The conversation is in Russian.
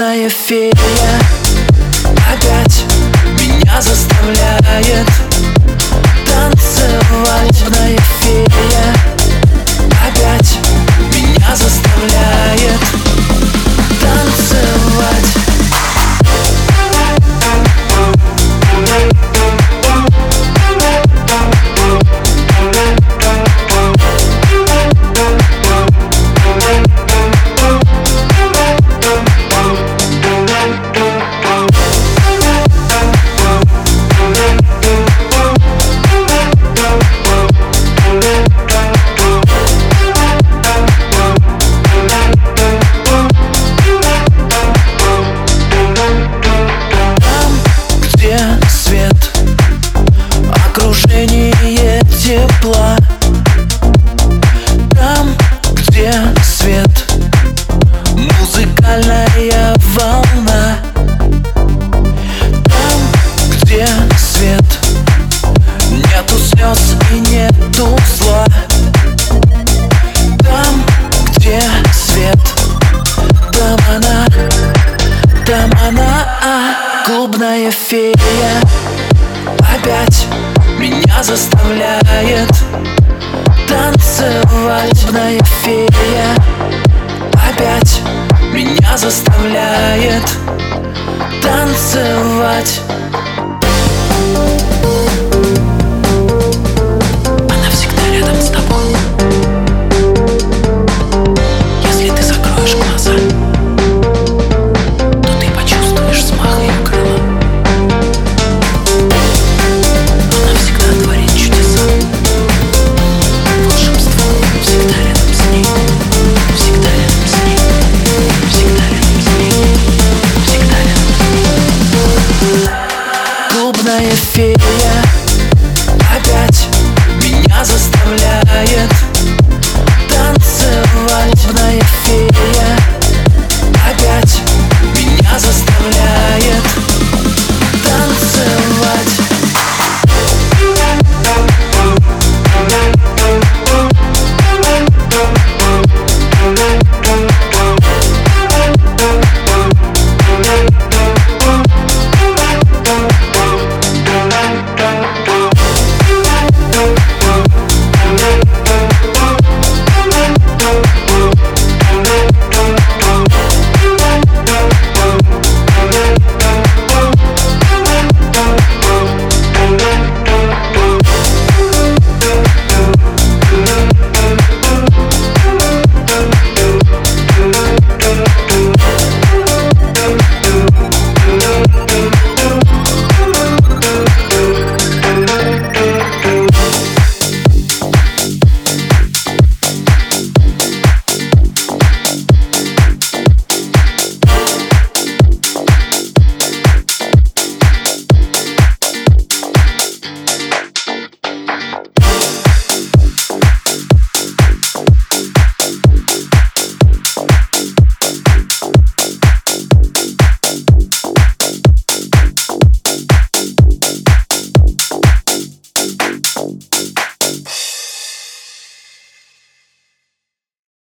Черная фея опять меня заставляет. Она а, клубная фея. Опять меня заставляет Танцевать Клубная фея. Опять меня заставляет Танцевать Злобная фея опять меня заставляет танцевать. Злобная